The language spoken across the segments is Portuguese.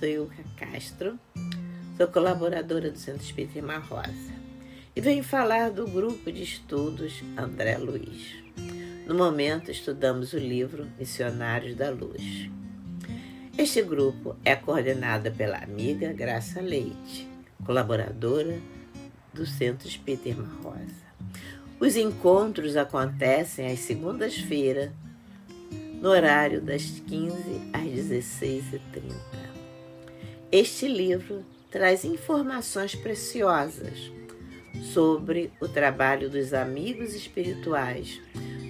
Sou Ilka Castro, sou colaboradora do Centro Espírita Irmã Rosa e venho falar do grupo de estudos André Luiz. No momento, estudamos o livro Missionários da Luz. Este grupo é coordenado pela amiga Graça Leite, colaboradora do Centro Espírita Irmã Rosa. Os encontros acontecem às segundas-feiras, no horário das 15 às 16h30. Este livro traz informações preciosas sobre o trabalho dos amigos espirituais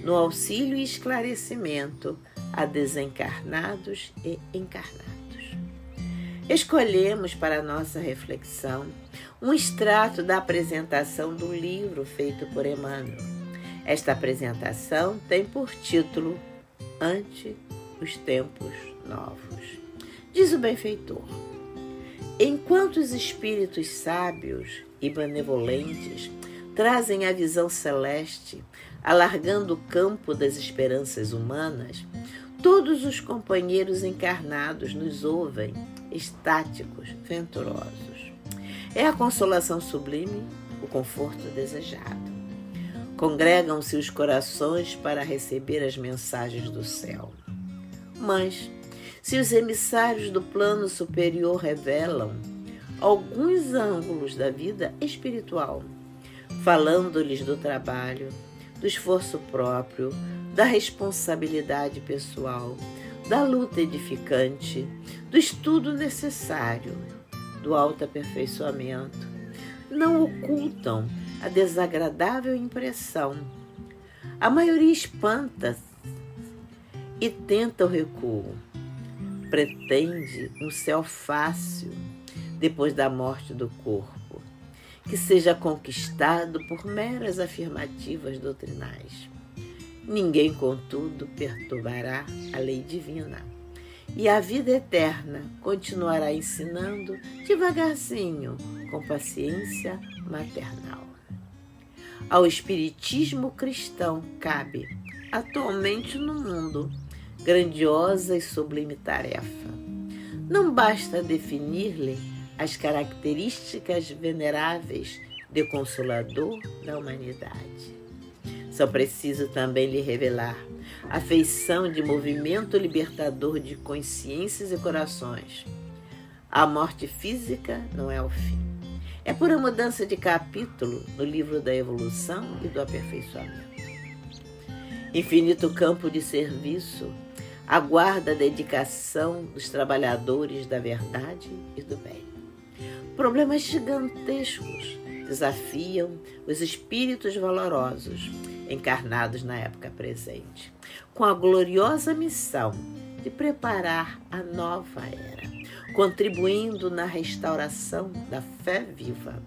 no auxílio e esclarecimento a desencarnados e encarnados. Escolhemos para nossa reflexão um extrato da apresentação do livro feito por Emmanuel. Esta apresentação tem por título ante os tempos novos. Diz o benfeitor: Enquanto os espíritos sábios e benevolentes trazem a visão celeste, alargando o campo das esperanças humanas, todos os companheiros encarnados nos ouvem, estáticos, venturosos. É a consolação sublime, o conforto desejado. Congregam-se os corações para receber as mensagens do céu. Mas, se os emissários do plano superior revelam alguns ângulos da vida espiritual, falando-lhes do trabalho, do esforço próprio, da responsabilidade pessoal, da luta edificante, do estudo necessário, do autoaperfeiçoamento, não ocultam a desagradável impressão. A maioria espanta e tenta o recuo. Pretende um céu fácil depois da morte do corpo, que seja conquistado por meras afirmativas doutrinais. Ninguém, contudo, perturbará a lei divina. E a vida eterna continuará ensinando devagarzinho, com paciência maternal. Ao espiritismo cristão cabe, atualmente no mundo, grandiosa e sublime tarefa. Não basta definir-lhe as características veneráveis de consolador da humanidade. Só preciso também lhe revelar a feição de movimento libertador de consciências e corações. A morte física não é o fim é pura mudança de capítulo no livro da evolução e do aperfeiçoamento. Infinito campo de serviço aguarda a dedicação dos trabalhadores da verdade e do bem. Problemas gigantescos desafiam os espíritos valorosos encarnados na época presente, com a gloriosa missão de preparar a nova era contribuindo na restauração da fé viva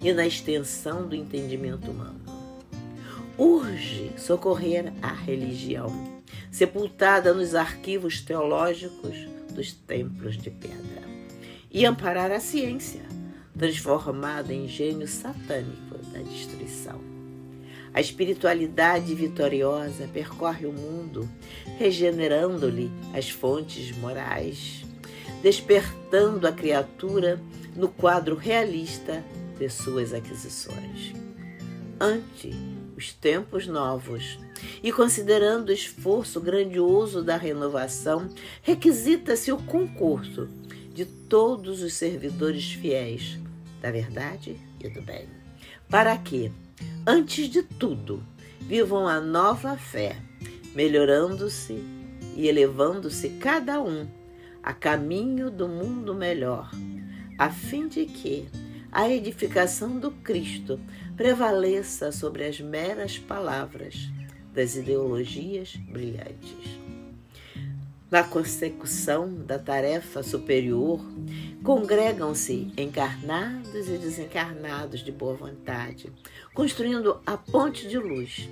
e na extensão do entendimento humano. Urge socorrer a religião, sepultada nos arquivos teológicos dos templos de pedra, e amparar a ciência, transformada em gênio satânico da destruição. A espiritualidade vitoriosa percorre o mundo, regenerando-lhe as fontes morais, despertando a criatura no quadro realista de suas aquisições. Ante os tempos novos. E considerando o esforço grandioso da renovação, requisita-se o concurso de todos os servidores fiéis da verdade e do bem, para que, antes de tudo, vivam a nova fé, melhorando-se e elevando-se cada um a caminho do mundo melhor, a fim de que a edificação do Cristo prevaleça sobre as meras palavras das ideologias brilhantes. Na consecução da tarefa superior, congregam-se encarnados e desencarnados de boa vontade, construindo a ponte de luz,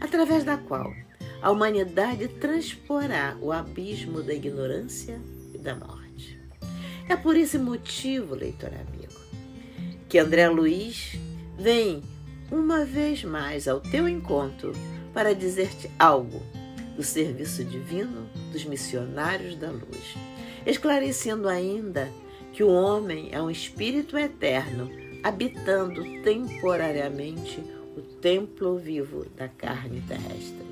através da qual a humanidade transporá o abismo da ignorância da morte. É por esse motivo, leitor amigo, que André Luiz vem uma vez mais ao teu encontro para dizer-te algo do serviço divino dos missionários da luz esclarecendo ainda que o homem é um espírito eterno, habitando temporariamente o templo vivo da carne terrestre,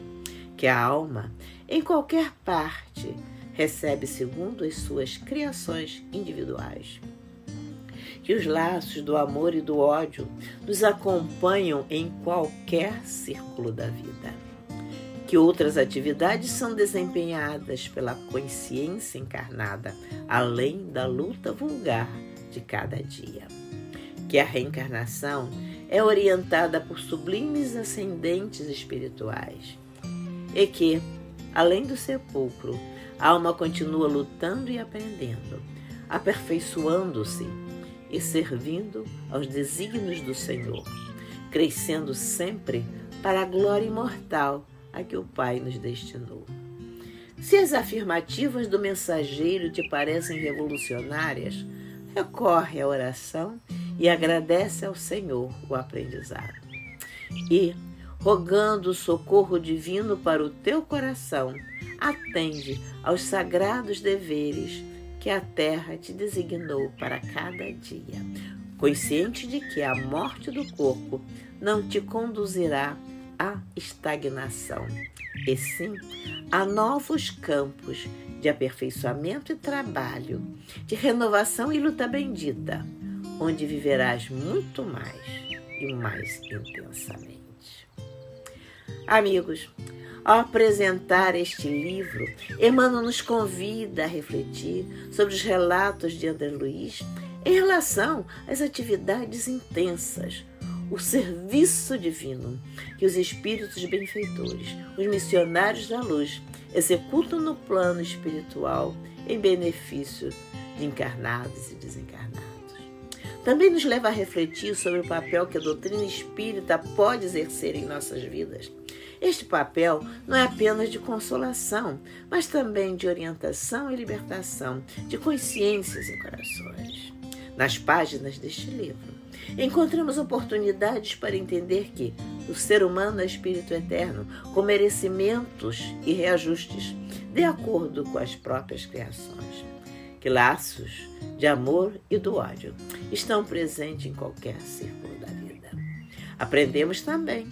que a alma, em qualquer parte, recebe segundo as suas criações individuais. Que os laços do amor e do ódio nos acompanham em qualquer círculo da vida. Que outras atividades são desempenhadas pela consciência encarnada, além da luta vulgar de cada dia. Que a reencarnação é orientada por sublimes ascendentes espirituais. E que, além do sepulcro, a alma continua lutando e aprendendo, aperfeiçoando-se e servindo aos desígnios do Senhor, crescendo sempre para a glória imortal a que o Pai nos destinou. Se as afirmativas do mensageiro te parecem revolucionárias, recorre à oração e agradece ao Senhor o aprendizado. E, rogando o socorro divino para o teu coração, atende aos sagrados deveres que a terra te designou para cada dia, consciente de que a morte do corpo não te conduzirá à estagnação, e sim a novos campos de aperfeiçoamento e trabalho, de renovação e luta bendita, onde viverás muito mais e mais intensamente. Amigos, ao apresentar este livro, Emmanuel nos convida a refletir sobre os relatos de André Luiz em relação às atividades intensas, o serviço divino que os espíritos benfeitores, os missionários da luz, executam no plano espiritual em benefício de encarnados e desencarnados. Também nos leva a refletir sobre o papel que a doutrina espírita pode exercer em nossas vidas este papel não é apenas de consolação, mas também de orientação e libertação de consciências e corações. Nas páginas deste livro, encontramos oportunidades para entender que o ser humano é espírito eterno, com merecimentos e reajustes, de acordo com as próprias criações. Que laços de amor e do ódio estão presentes em qualquer círculo da vida. Aprendemos também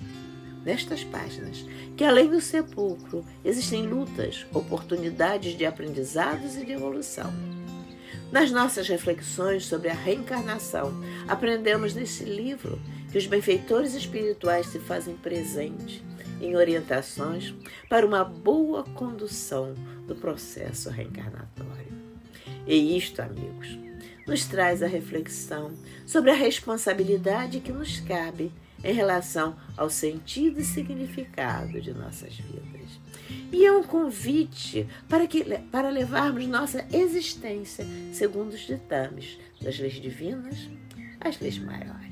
nestas páginas que além do sepulcro existem lutas, oportunidades de aprendizados e de evolução. Nas nossas reflexões sobre a reencarnação, aprendemos nesse livro que os benfeitores espirituais se fazem presente em orientações para uma boa condução do processo reencarnatório. E isto, amigos, nos traz a reflexão sobre a responsabilidade que nos cabe em relação ao sentido e significado de nossas vidas. E é um convite para, que, para levarmos nossa existência segundo os ditames das leis divinas às leis maiores.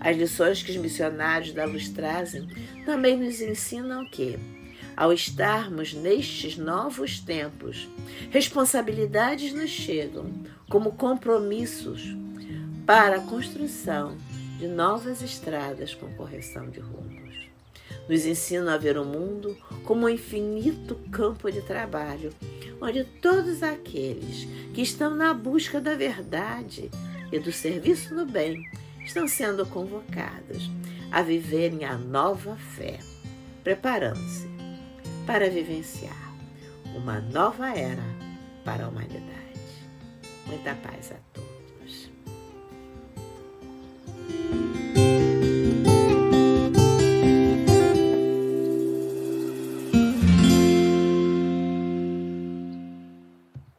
As lições que os missionários da luz trazem também nos ensinam que, ao estarmos nestes novos tempos, responsabilidades nos chegam como compromissos para a construção de novas estradas com correção de rumos. Nos ensina a ver o mundo como um infinito campo de trabalho, onde todos aqueles que estão na busca da verdade e do serviço no bem estão sendo convocados a viverem a nova fé, preparando-se para vivenciar uma nova era para a humanidade. Muita paz a todos.